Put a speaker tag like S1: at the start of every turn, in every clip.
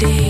S1: day.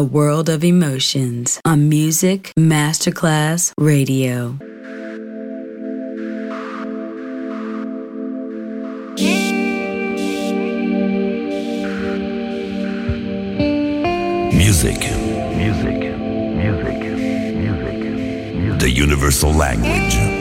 S2: A world of emotions on Music Masterclass Radio.
S3: Music, music, music, music, Music. The universal language.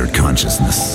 S3: Your consciousness.